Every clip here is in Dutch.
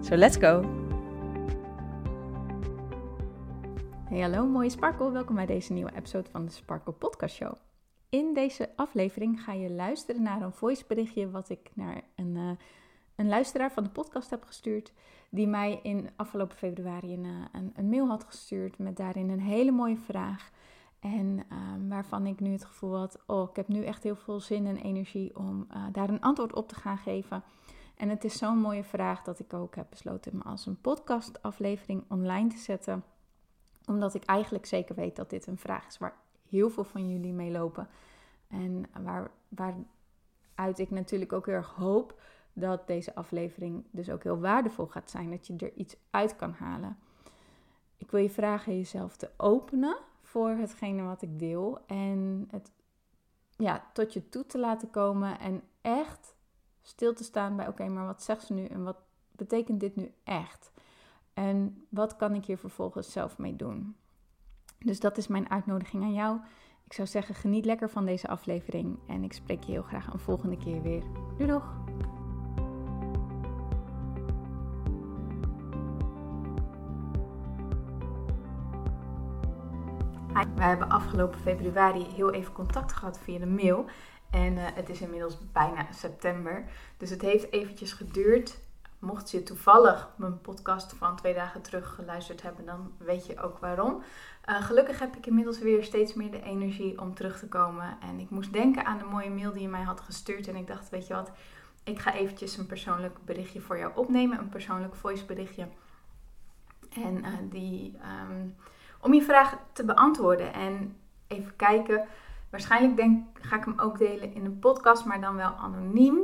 So let's go! Hey hallo mooie Sparkle, welkom bij deze nieuwe episode van de Sparkle Podcast Show. In deze aflevering ga je luisteren naar een voiceberichtje wat ik naar een, uh, een luisteraar van de podcast heb gestuurd. Die mij in afgelopen februari een, uh, een, een mail had gestuurd met daarin een hele mooie vraag. En uh, waarvan ik nu het gevoel had, oh ik heb nu echt heel veel zin en energie om uh, daar een antwoord op te gaan geven. En het is zo'n mooie vraag dat ik ook heb besloten hem als een podcastaflevering online te zetten. Omdat ik eigenlijk zeker weet dat dit een vraag is waar heel veel van jullie mee lopen. En waar, waaruit ik natuurlijk ook heel erg hoop dat deze aflevering dus ook heel waardevol gaat zijn. Dat je er iets uit kan halen. Ik wil je vragen jezelf te openen voor hetgene wat ik deel. En het ja, tot je toe te laten komen en echt stil te staan bij, oké, maar wat zegt ze nu en wat betekent dit nu echt? En wat kan ik hier vervolgens zelf mee doen? Dus dat is mijn uitnodiging aan jou. Ik zou zeggen, geniet lekker van deze aflevering en ik spreek je heel graag een volgende keer weer. Doei doeg! We hebben afgelopen februari heel even contact gehad via de mail. En uh, het is inmiddels bijna september. Dus het heeft eventjes geduurd. Mocht je toevallig mijn podcast van twee dagen terug geluisterd hebben, dan weet je ook waarom. Uh, gelukkig heb ik inmiddels weer steeds meer de energie om terug te komen. En ik moest denken aan de mooie mail die je mij had gestuurd. En ik dacht, weet je wat, ik ga eventjes een persoonlijk berichtje voor jou opnemen. Een persoonlijk voice berichtje. En uh, die, um, om je vraag te beantwoorden. En even kijken Waarschijnlijk denk, ga ik hem ook delen in een podcast, maar dan wel anoniem.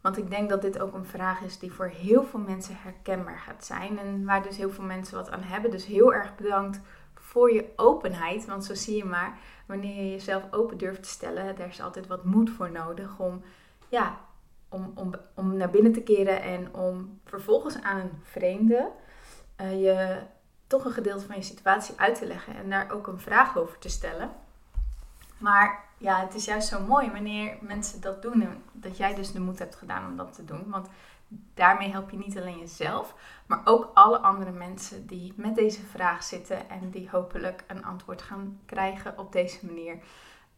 Want ik denk dat dit ook een vraag is die voor heel veel mensen herkenbaar gaat zijn. En waar dus heel veel mensen wat aan hebben. Dus heel erg bedankt voor je openheid. Want zo zie je maar, wanneer je jezelf open durft te stellen, daar is altijd wat moed voor nodig om, ja, om, om, om naar binnen te keren en om vervolgens aan een vreemde uh, je toch een gedeelte van je situatie uit te leggen en daar ook een vraag over te stellen. Maar ja, het is juist zo mooi wanneer mensen dat doen. En dat jij dus de moed hebt gedaan om dat te doen. Want daarmee help je niet alleen jezelf, maar ook alle andere mensen die met deze vraag zitten en die hopelijk een antwoord gaan krijgen op deze manier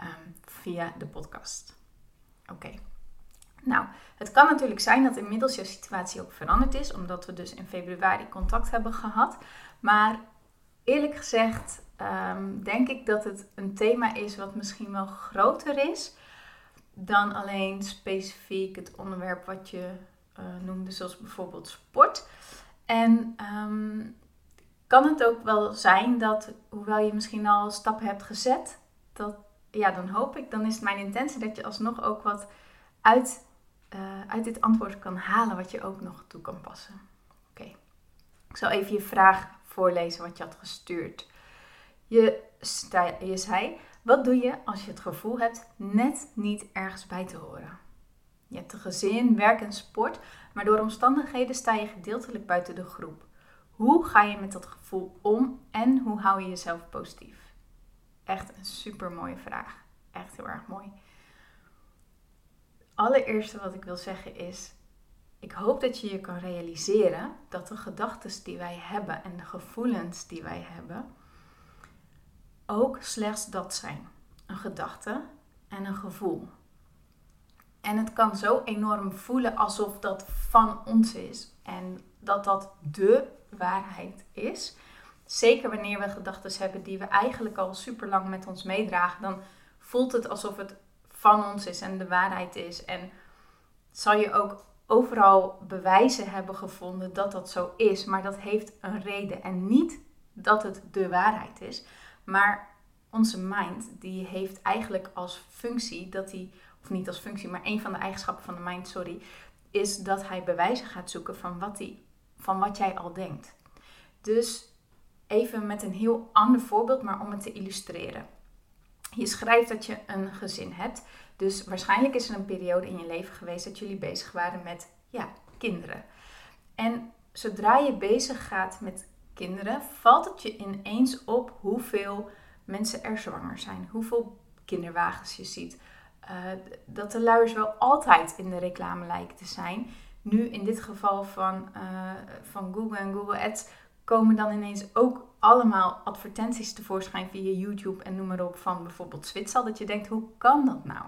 um, via de podcast. Oké. Nou, het kan natuurlijk zijn dat inmiddels jouw situatie ook veranderd is, omdat we dus in februari contact hebben gehad. Maar eerlijk gezegd, um, denk ik dat het een thema is wat misschien wel groter is dan alleen specifiek het onderwerp wat je uh, noemde, zoals bijvoorbeeld sport. En um, kan het ook wel zijn dat, hoewel je misschien al stappen hebt gezet, dat, ja, dan hoop ik, dan is het mijn intentie dat je alsnog ook wat uit, uh, uit dit antwoord kan halen, wat je ook nog toe kan passen. Oké, ik zal even je vraag voorlezen wat je had gestuurd. Je, je zei, wat doe je als je het gevoel hebt net niet ergens bij te horen? Je hebt een gezin, werk en sport, maar door omstandigheden sta je gedeeltelijk buiten de groep. Hoe ga je met dat gevoel om en hoe hou je jezelf positief? Echt een super mooie vraag. Echt heel erg mooi. Allereerste wat ik wil zeggen is: ik hoop dat je je kan realiseren dat de gedachten die wij hebben en de gevoelens die wij hebben ook slechts dat zijn: een gedachte en een gevoel. En het kan zo enorm voelen alsof dat van ons is en dat dat de waarheid is. Zeker wanneer we gedachten hebben die we eigenlijk al super lang met ons meedragen, dan voelt het alsof het van ons is en de waarheid is. En zal je ook overal bewijzen hebben gevonden dat dat zo is, maar dat heeft een reden en niet dat het de waarheid is. Maar onze mind, die heeft eigenlijk als functie dat hij, of niet als functie, maar een van de eigenschappen van de mind, sorry, is dat hij bewijzen gaat zoeken van wat hij van wat jij al denkt. Dus even met een heel ander voorbeeld, maar om het te illustreren. Je schrijft dat je een gezin hebt. Dus waarschijnlijk is er een periode in je leven geweest dat jullie bezig waren met ja, kinderen. En zodra je bezig gaat met kinderen, valt het je ineens op hoeveel mensen er zwanger zijn, hoeveel kinderwagens je ziet. Uh, dat de luiers wel altijd in de reclame lijken te zijn. Nu in dit geval van, uh, van Google en Google Ads komen dan ineens ook allemaal advertenties tevoorschijn via YouTube en noem maar op van bijvoorbeeld Zwitsal. Dat je denkt, hoe kan dat nou?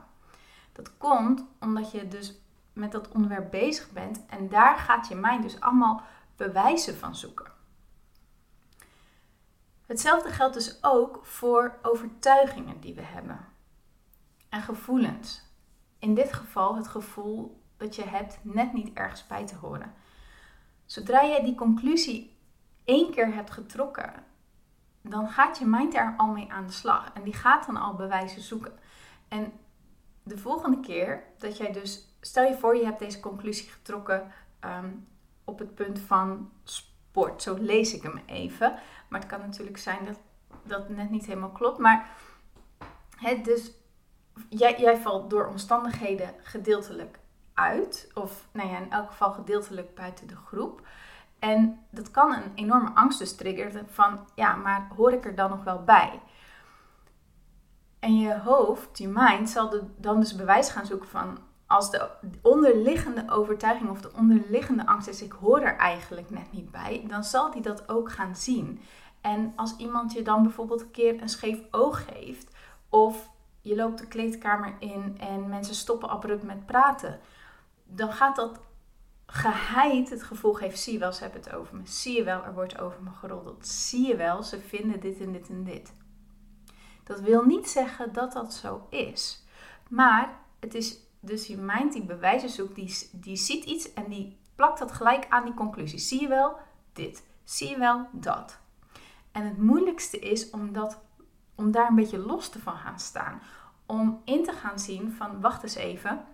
Dat komt omdat je dus met dat onderwerp bezig bent en daar gaat je mind dus allemaal bewijzen van zoeken. Hetzelfde geldt dus ook voor overtuigingen die we hebben en gevoelens. In dit geval het gevoel dat je hebt net niet ergens bij te horen. Zodra jij die conclusie één keer hebt getrokken, dan gaat je mind er al mee aan de slag. En die gaat dan al bewijzen zoeken. En de volgende keer dat jij dus, stel je voor je hebt deze conclusie getrokken ehm, op het punt van sport. Zo lees ik hem even. Maar het kan natuurlijk zijn dat dat net niet helemaal klopt. Maar hè, dus jij, jij valt door omstandigheden gedeeltelijk uit. Of nou ja, in elk geval gedeeltelijk buiten de groep. En dat kan een enorme angst dus triggeren van, ja, maar hoor ik er dan nog wel bij? En je hoofd, je mind, zal dan dus bewijs gaan zoeken van, als de onderliggende overtuiging of de onderliggende angst is, ik hoor er eigenlijk net niet bij, dan zal die dat ook gaan zien. En als iemand je dan bijvoorbeeld een keer een scheef oog geeft, of je loopt de kleedkamer in en mensen stoppen abrupt met praten, dan gaat dat geheid het gevoel geeft, zie je wel, ze hebben het over me. Zie je wel, er wordt over me geroddeld. Zie je wel, ze vinden dit en dit en dit. Dat wil niet zeggen dat dat zo is. Maar het is dus je mind die bewijzen zoekt, die, die ziet iets en die plakt dat gelijk aan die conclusie. Zie je wel dit? Zie je wel dat? En het moeilijkste is om, dat, om daar een beetje los te van gaan staan. Om in te gaan zien van, wacht eens even,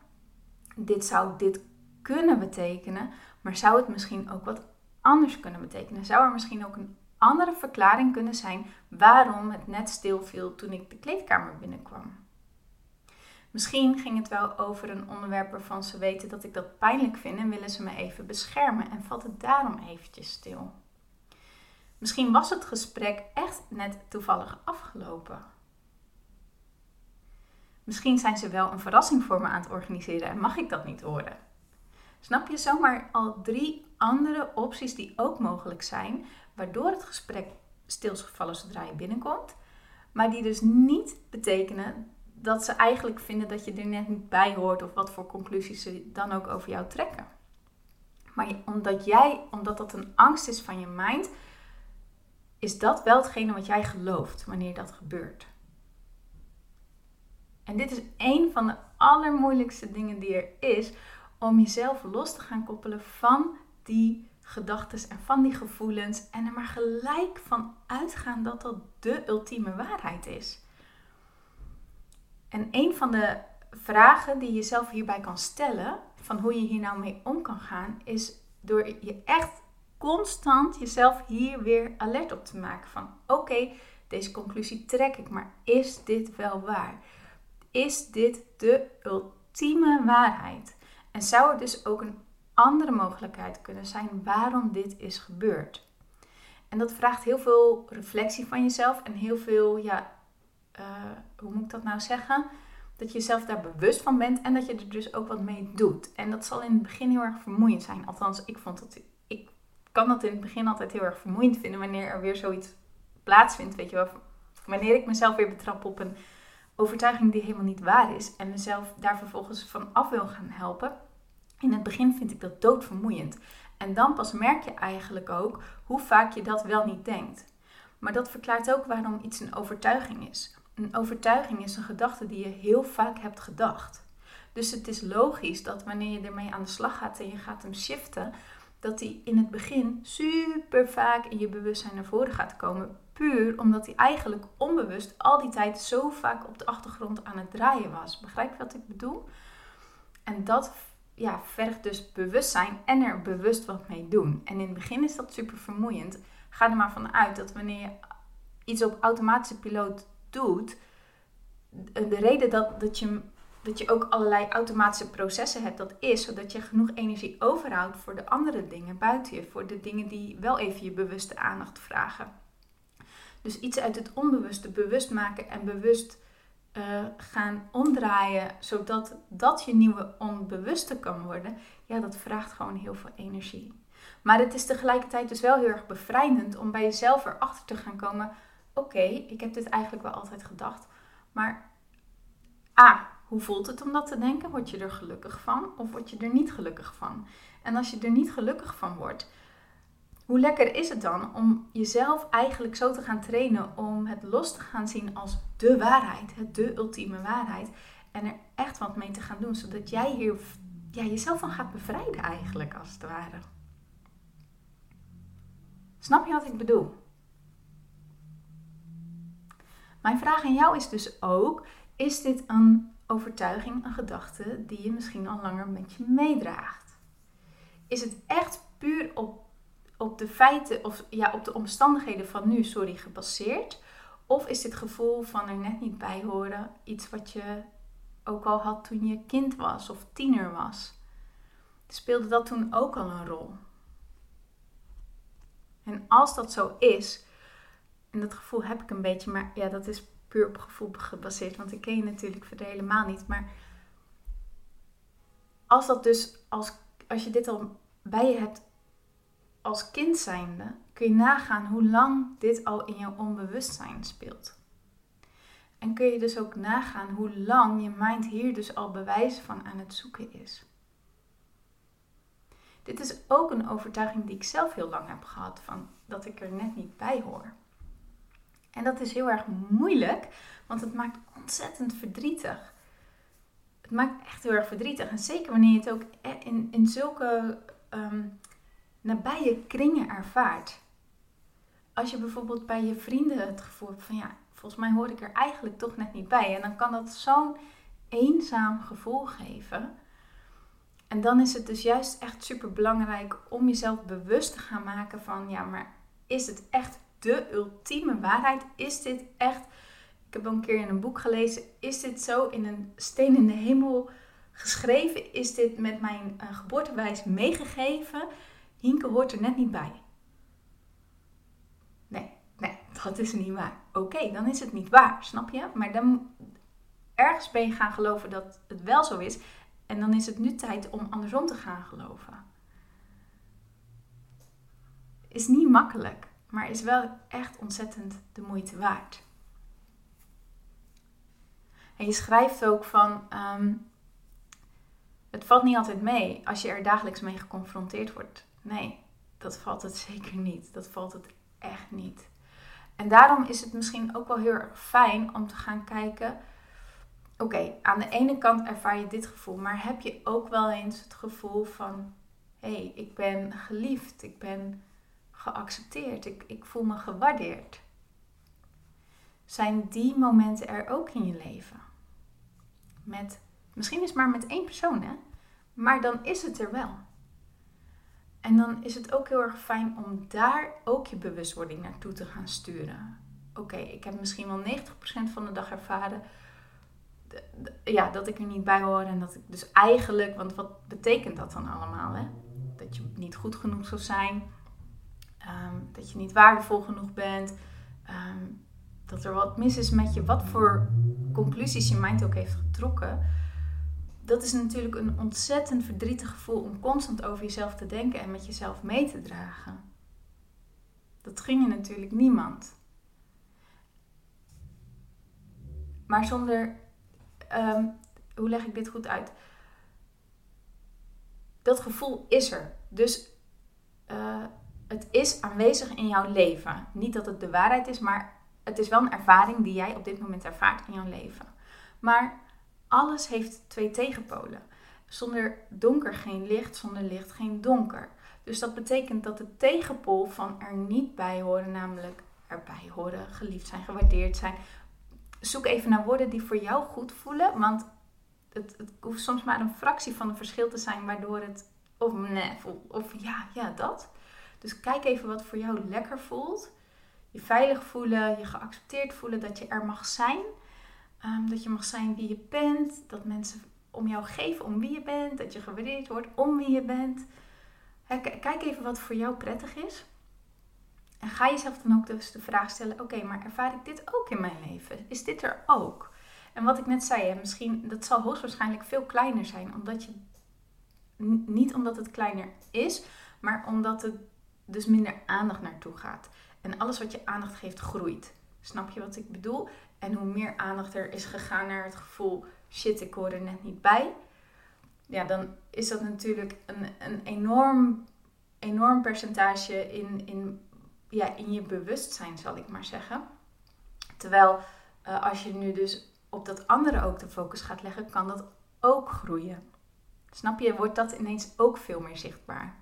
dit zou dit kunnen betekenen, maar zou het misschien ook wat anders kunnen betekenen? Zou er misschien ook een andere verklaring kunnen zijn waarom het net stil viel toen ik de kleedkamer binnenkwam? Misschien ging het wel over een onderwerp waarvan ze weten dat ik dat pijnlijk vind en willen ze me even beschermen en valt het daarom eventjes stil. Misschien was het gesprek echt net toevallig afgelopen. Misschien zijn ze wel een verrassing voor me aan het organiseren en mag ik dat niet horen. Snap je zomaar al drie andere opties die ook mogelijk zijn, waardoor het gesprek stil is gevallen zodra je binnenkomt, maar die dus niet betekenen dat ze eigenlijk vinden dat je er net niet bij hoort of wat voor conclusies ze dan ook over jou trekken. Maar omdat jij, omdat dat een angst is van je mind, is dat wel hetgene wat jij gelooft wanneer dat gebeurt. En dit is een van de allermoeilijkste dingen die er is, om jezelf los te gaan koppelen van die gedachten en van die gevoelens en er maar gelijk van uitgaan dat dat de ultieme waarheid is. En een van de vragen die je zelf hierbij kan stellen, van hoe je hier nou mee om kan gaan, is door je echt constant jezelf hier weer alert op te maken van oké, deze conclusie trek ik, maar is dit wel waar? Is dit de ultieme waarheid? En zou er dus ook een andere mogelijkheid kunnen zijn waarom dit is gebeurd? En dat vraagt heel veel reflectie van jezelf en heel veel, ja, uh, hoe moet ik dat nou zeggen? Dat je jezelf daar bewust van bent en dat je er dus ook wat mee doet. En dat zal in het begin heel erg vermoeiend zijn. Althans, ik vond dat. Ik kan dat in het begin altijd heel erg vermoeiend vinden wanneer er weer zoiets plaatsvindt. Weet je wel, wanneer ik mezelf weer betrap op een overtuiging die helemaal niet waar is. En mezelf daar vervolgens van af wil gaan helpen. In het begin vind ik dat doodvermoeiend. En dan pas merk je eigenlijk ook hoe vaak je dat wel niet denkt. Maar dat verklaart ook waarom iets een overtuiging is. Een overtuiging is een gedachte die je heel vaak hebt gedacht. Dus het is logisch dat wanneer je ermee aan de slag gaat en je gaat hem shiften, dat die in het begin super vaak in je bewustzijn naar voren gaat komen. Puur omdat hij eigenlijk onbewust al die tijd zo vaak op de achtergrond aan het draaien was. Begrijp je wat ik bedoel? En dat ja, vergt dus bewustzijn en er bewust wat mee doen. En in het begin is dat super vermoeiend. Ga er maar vanuit dat wanneer je iets op automatische piloot doet, de reden dat, dat, je, dat je ook allerlei automatische processen hebt, dat is zodat je genoeg energie overhoudt voor de andere dingen buiten je, voor de dingen die wel even je bewuste aandacht vragen. Dus iets uit het onbewuste bewust maken en bewust uh, gaan omdraaien, zodat dat je nieuwe onbewuste kan worden, ja, dat vraagt gewoon heel veel energie. Maar het is tegelijkertijd dus wel heel erg bevrijdend om bij jezelf erachter te gaan komen: oké, ik heb dit eigenlijk wel altijd gedacht, maar A, hoe voelt het om dat te denken? Word je er gelukkig van of word je er niet gelukkig van? En als je er niet gelukkig van wordt, hoe lekker is het dan om jezelf eigenlijk zo te gaan trainen om het los te gaan zien als de waarheid, de ultieme waarheid. En er echt wat mee te gaan doen, zodat jij hier ja, jezelf van gaat bevrijden eigenlijk, als het ware. Snap je wat ik bedoel? Mijn vraag aan jou is dus ook: is dit een overtuiging, een gedachte die je misschien al langer met je meedraagt? Is het echt puur op op de feiten of ja, op de omstandigheden van nu, sorry, gebaseerd? Of is dit gevoel van er net niet bij horen iets wat je ook al had toen je kind was of tiener was? Speelde dat toen ook al een rol? En als dat zo is, en dat gevoel heb ik een beetje, maar ja, dat is puur op gevoel gebaseerd, want ik ken je natuurlijk verder helemaal niet. Maar als dat dus, als, als je dit al bij je hebt als kind zijnde kun je nagaan hoe lang dit al in jouw onbewustzijn speelt. En kun je dus ook nagaan hoe lang je mind hier dus al bewijzen van aan het zoeken is. Dit is ook een overtuiging die ik zelf heel lang heb gehad, van dat ik er net niet bij hoor. En dat is heel erg moeilijk, want het maakt ontzettend verdrietig. Het maakt echt heel erg verdrietig. En zeker wanneer je het ook in, in zulke ehm, nabije kringen ervaart. Als je bijvoorbeeld bij je vrienden het gevoel hebt van ja, volgens mij hoor ik er eigenlijk toch net niet bij. En dan kan dat zo'n eenzaam gevoel geven. En dan is het dus juist echt super belangrijk om jezelf bewust te gaan maken van ja, maar is het echt de ultieme waarheid? Is dit echt, ik heb een keer in een boek gelezen, is dit zo in een steen in de hemel geschreven? Is dit met mijn uh, geboortewijs meegegeven? Hinken hoort er net niet bij. Nee, nee, dat is niet waar. Oké, dan is het niet waar, snap je? Maar dan ergens ben je gaan geloven dat het wel zo is. En dan is het nu tijd om andersom te gaan geloven. Is niet makkelijk, maar is wel echt ontzettend de moeite waard. En je schrijft ook van, ehm, het valt niet altijd mee als je er dagelijks mee geconfronteerd wordt. Nee, dat valt het zeker niet. Dat valt het echt niet. En daarom is het misschien ook wel heel erg fijn om te gaan kijken. Oké, aan de ene kant ervaar je dit gevoel, maar heb je ook wel eens het gevoel van: hé, hey, ik ben geliefd, ik ben geaccepteerd, ik, ik voel me gewaardeerd. Zijn die momenten er ook in je leven? Met, misschien is het maar met één persoon, hè? Maar dan is het er wel. En dan is het ook heel erg fijn om daar ook je bewustwording naartoe te gaan sturen. Oké, ik heb misschien wel 90% van de dag ervaren ja, dat ik er niet bij hoor. En dat ik dus eigenlijk, want wat betekent dat dan allemaal? Hè? Dat je niet goed genoeg zou zijn. Ehm, dat je niet waardevol genoeg bent. Ehm, dat er wat mis is met je. Wat voor conclusies je mind ook heeft getrokken dat is natuurlijk een ontzettend verdrietig gevoel om constant over jezelf te denken en met jezelf mee te dragen. Dat ging je natuurlijk niemand. Maar zonder, ehm, hoe leg ik dit goed uit? Dat gevoel is er. Dus uh, het is aanwezig in jouw leven. Niet dat het de waarheid is, maar het is wel een ervaring die jij op dit moment ervaart in jouw leven. Maar alles heeft twee tegenpolen. Zonder donker geen licht, zonder licht geen donker. Dus dat betekent dat de tegenpol van er niet bij horen, namelijk erbij horen, geliefd zijn, gewaardeerd zijn. Zoek even naar woorden die voor jou goed voelen, want het, het hoeft soms maar een fractie van een verschil te zijn waardoor het of nee voelt. Of ja, ja, dat. Dus kijk even wat voor jou lekker voelt. Je veilig voelen, je geaccepteerd voelen dat je er mag zijn. Ehm, dat je mag zijn wie je bent. Dat mensen om jou geven om wie je bent. Dat je gewaardeerd wordt om wie je bent. kijk even wat voor jou prettig is. En ga jezelf dan ook dus de vraag stellen: oké, maar ervaar ik dit ook in mijn leven? Is dit er ook? En wat ik net zei, misschien, dat zal hoogstwaarschijnlijk veel kleiner zijn, omdat je niet omdat het kleiner is, maar omdat het dus minder aandacht naartoe gaat. En alles wat je aandacht geeft, groeit. Snap je wat ik bedoel? En hoe meer aandacht er is gegaan naar het gevoel, shit, ik hoor er net niet bij. Ja, dan is dat natuurlijk een, een enorm, enorm percentage in, in, ja, in je bewustzijn, zal ik maar zeggen. Terwijl uh, als je nu dus op dat andere ook de focus gaat leggen, kan dat ook groeien. Snap je, wordt dat ineens ook veel meer zichtbaar.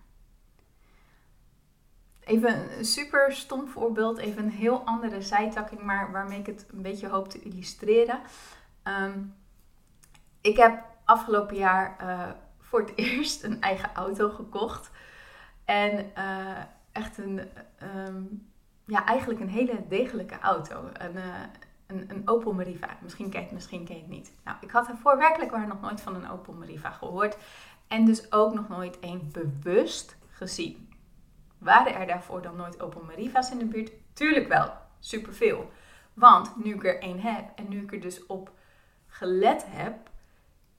Even een super stom voorbeeld, even een heel andere zijtakking, maar waarmee ik het een beetje hoop te illustreren. Ehm, ik heb afgelopen jaar uh, voor het eerst een eigen auto gekocht. En uh, echt een, um, ja, eigenlijk een hele degelijke auto. Een, uh, een, een Opel Meriva. Misschien ken je het, misschien ken het niet. Nou, ik had ervoor werkelijk waar nog nooit van een Opel Meriva gehoord. En dus ook nog nooit één bewust gezien. Waren er daarvoor dan nooit Opel Meriva's in de buurt? Tuurlijk wel, superveel. Want nu ik er één heb en nu ik er dus op gelet heb,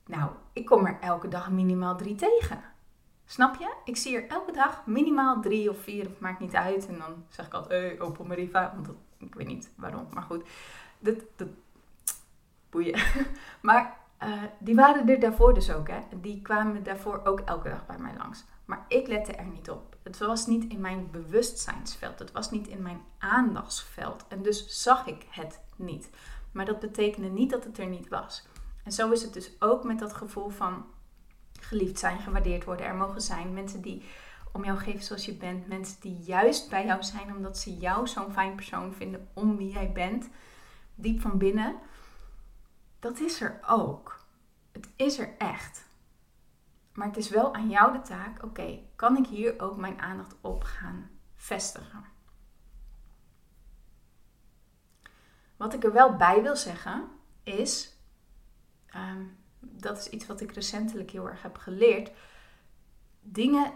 nou, ik kom er elke dag minimaal drie tegen. Snap je? Ik zie er elke dag minimaal drie of vier, het maakt niet uit. En dan zeg ik altijd, hey, Opel Meriva, want ik weet niet waarom, maar goed dat, dat boeien. maar uh, die waren er daarvoor dus ook. Hè? Die kwamen daarvoor ook elke dag bij mij langs. Maar ik lette er niet op. Het was niet in mijn bewustzijnsveld. Het was niet in mijn aandachtsveld. En dus zag ik het niet. Maar dat betekende niet dat het er niet was. En zo is het dus ook met dat gevoel van geliefd zijn, gewaardeerd worden, er mogen zijn. Mensen die om jou geven zoals je bent. Mensen die juist bij jou zijn omdat ze jou zo'n fijn persoon vinden om wie jij bent diep van binnen, dat is er ook. Het is er echt. Maar het is wel aan jou de taak, oké, kan ik hier ook mijn aandacht op gaan vestigen? Wat ik er wel bij wil zeggen is, ehm, dat is iets wat ik recentelijk heel erg heb geleerd, dingen,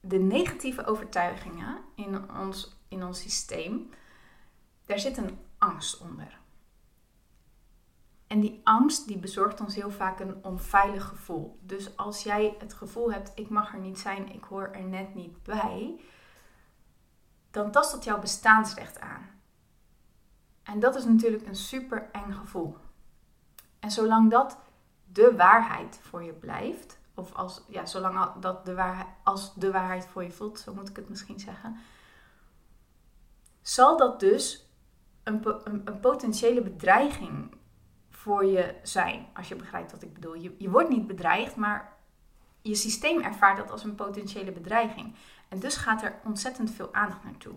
de negatieve overtuigingen in ons, in ons systeem, daar zit een angst onder. En die angst die bezorgt ons heel vaak een onveilig gevoel. Dus als jij het gevoel hebt, ik mag er niet zijn, ik hoor er net niet bij, dan tast dat jouw bestaansrecht aan. En dat is natuurlijk een super eng gevoel. En zolang dat de waarheid voor je blijft, of als, ja, zolang dat de waarheid, als de waarheid voor je voelt, zo moet ik het misschien zeggen, zal dat dus een, een, een, potentiële bedreiging voor je zijn. Als je begrijpt wat ik bedoel. Je, je wordt niet bedreigd, maar je systeem ervaart dat als een potentiële bedreiging. En dus gaat er ontzettend veel aandacht naartoe.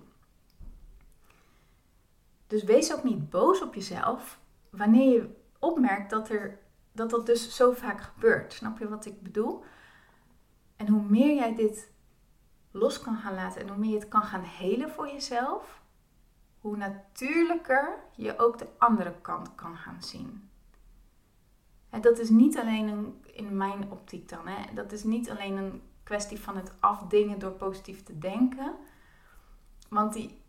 Dus wees ook niet boos op jezelf wanneer je opmerkt dat, er, dat dat dus zo vaak gebeurt. Snap je wat ik bedoel? En hoe meer jij dit los kan gaan laten en hoe meer je het kan gaan helen voor jezelf, hoe natuurlijker je ook de andere kant kan gaan zien. Dat is niet alleen een, in mijn optiek dan, hè, dat is niet alleen een kwestie van het afdingen door positief te denken. Want die,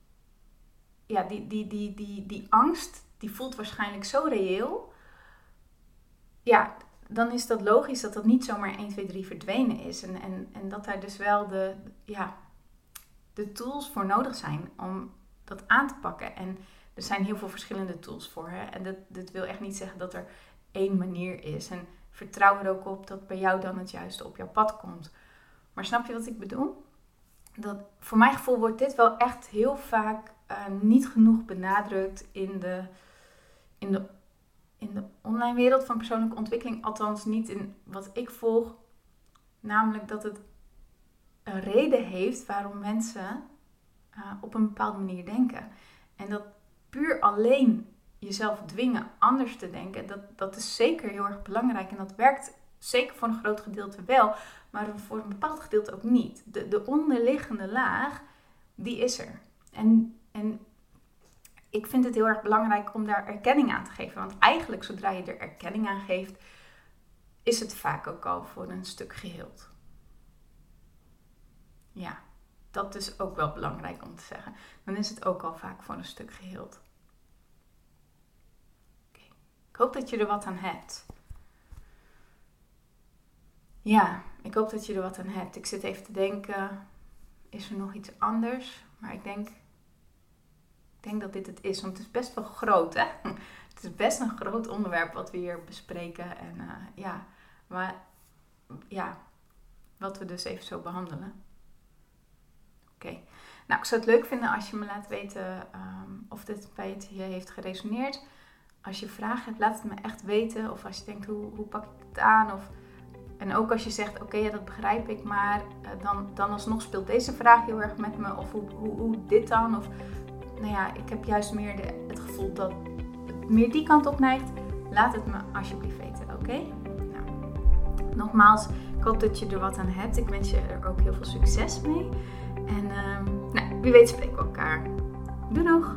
ja, die, die, die, die, die angst, die voelt waarschijnlijk zo reëel. Ja, dan is dat logisch dat dat niet zomaar 1, 2, 3 verdwenen is. En, en, en dat daar dus wel de, ja, de tools voor nodig zijn om dat aan te pakken. En er zijn heel veel verschillende tools voor. Hè? En dat, dat wil echt niet zeggen dat er één manier is. En vertrouw er ook op dat bij jou dan het juiste op jouw pad komt. Maar snap je wat ik bedoel? Dat, voor mijn gevoel wordt dit wel echt heel vaak uh, niet genoeg benadrukt in de, in, de, in de online wereld van persoonlijke ontwikkeling. Althans niet in wat ik volg. Namelijk dat het een reden heeft waarom mensen uh, op een bepaalde manier denken. En dat puur alleen jezelf dwingen anders te denken, dat, dat is zeker heel erg belangrijk. En dat werkt zeker voor een groot gedeelte wel, maar voor een bepaald gedeelte ook niet. De, de onderliggende laag, die is er. En, en ik vind het heel erg belangrijk om daar erkenning aan te geven. Want eigenlijk, zodra je er erkenning aan geeft, is het vaak ook al voor een stuk geheeld. Ja, dat is ook wel belangrijk om te zeggen. Dan is het ook al vaak voor een stuk geheeld. Ik hoop dat je er wat aan hebt. Ja, ik hoop dat je er wat aan hebt. Ik zit even te denken, is er nog iets anders? Maar ik denk, ik denk dat dit het is, want het is best wel groot, hè? Het is best een groot onderwerp wat we hier bespreken. En uh, ja, maar ja, wat we dus even zo behandelen. Oké. Nou, ik zou het leuk vinden als je me laat weten um, of dit bij je heeft geresoneerd. Als je vragen hebt, laat het me echt weten. Of als je denkt, hoe, hoe pak ik het aan? Of, en ook als je zegt, oké, ja, dat begrijp ik, maar uh, dan, dan alsnog speelt deze vraag heel erg met me. Of hoe, hoe, dit dan? Of, nou ja, ik heb juist meer de, het gevoel dat het meer die kant op neigt. Laat het me alsjeblieft weten, oké? Nou, nogmaals, ik hoop dat je er wat aan hebt. Ik wens je er ook heel veel succes mee. En uh, nou, wie weet spreken we elkaar. Doei nog!